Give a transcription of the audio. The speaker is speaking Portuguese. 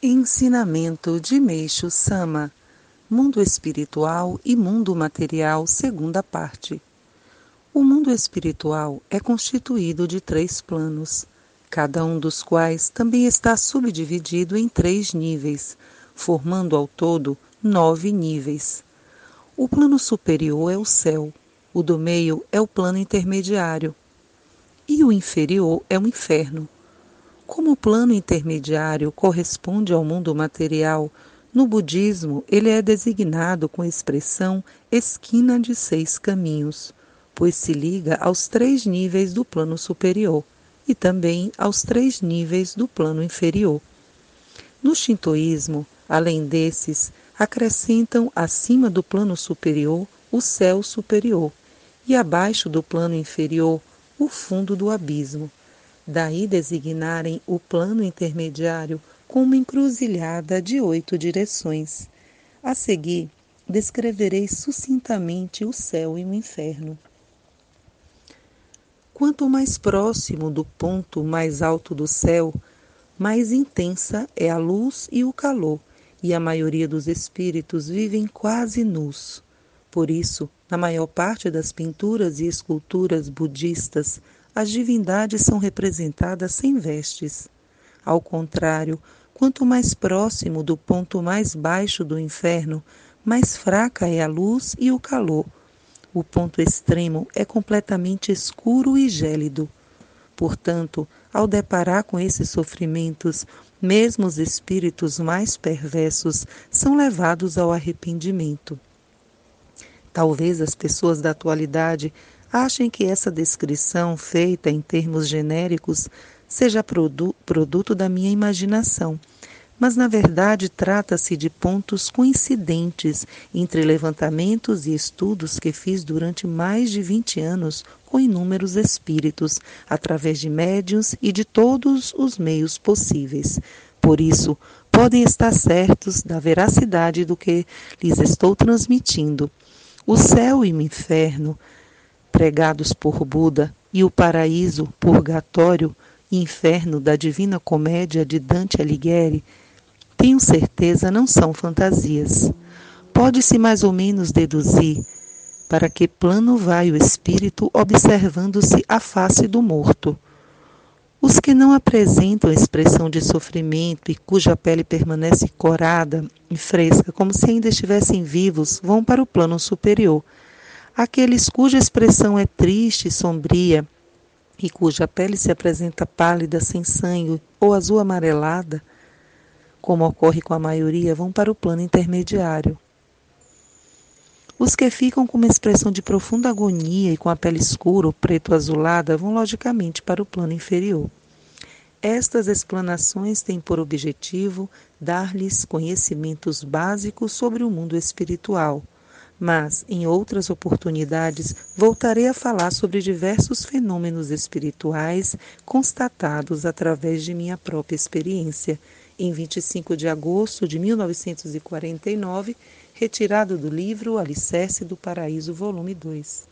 Ensinamento de Meixo Sama Mundo Espiritual e Mundo Material, segunda parte. O mundo espiritual é constituído de três planos, cada um dos quais também está subdividido em três níveis, formando ao todo nove níveis. O plano superior é o céu, o do meio é o plano intermediário e o inferior é o inferno. Como o plano intermediário corresponde ao mundo material, no budismo ele é designado com a expressão esquina de seis caminhos, pois se liga aos três níveis do plano superior e também aos três níveis do plano inferior. No shintoísmo, além desses, acrescentam acima do plano superior o céu superior e abaixo do plano inferior o fundo do abismo. Daí designarem o plano intermediário como encruzilhada de oito direções. A seguir, descreverei sucintamente o céu e o inferno. Quanto mais próximo do ponto mais alto do céu, mais intensa é a luz e o calor, e a maioria dos espíritos vivem quase nus. Por isso, na maior parte das pinturas e esculturas budistas, as divindades são representadas sem vestes. Ao contrário, quanto mais próximo do ponto mais baixo do inferno, mais fraca é a luz e o calor. O ponto extremo é completamente escuro e gélido. Portanto, ao deparar com esses sofrimentos, mesmo os espíritos mais perversos são levados ao arrependimento. Talvez as pessoas da atualidade achem que essa descrição, feita em termos genéricos, seja produ produto da minha imaginação, mas na verdade trata-se de pontos coincidentes entre levantamentos e estudos que fiz durante mais de 20 anos com inúmeros espíritos, através de médiuns e de todos os meios possíveis. Por isso, podem estar certos da veracidade do que lhes estou transmitindo. O céu e o inferno pregados por Buda, e o paraíso, purgatório e inferno da Divina Comédia de Dante Alighieri, tenho certeza não são fantasias. Pode-se mais ou menos deduzir para que plano vai o espírito observando-se a face do morto. Os que não apresentam expressão de sofrimento e cuja pele permanece corada e fresca, como se ainda estivessem vivos, vão para o plano superior Aqueles cuja expressão é triste e sombria e cuja pele se apresenta pálida, sem sangue ou azul amarelada, como ocorre com a maioria, vão para o plano intermediário. Os que ficam com uma expressão de profunda agonia e com a pele escura ou preto azulada vão logicamente para o plano inferior. Estas explanações têm por objetivo dar-lhes conhecimentos básicos sobre o mundo espiritual mas em outras oportunidades voltarei a falar sobre diversos fenômenos espirituais constatados através de minha própria experiência. Em 25 de agosto de 1949, retirado do livro Alicerce do Paraíso, volume 2.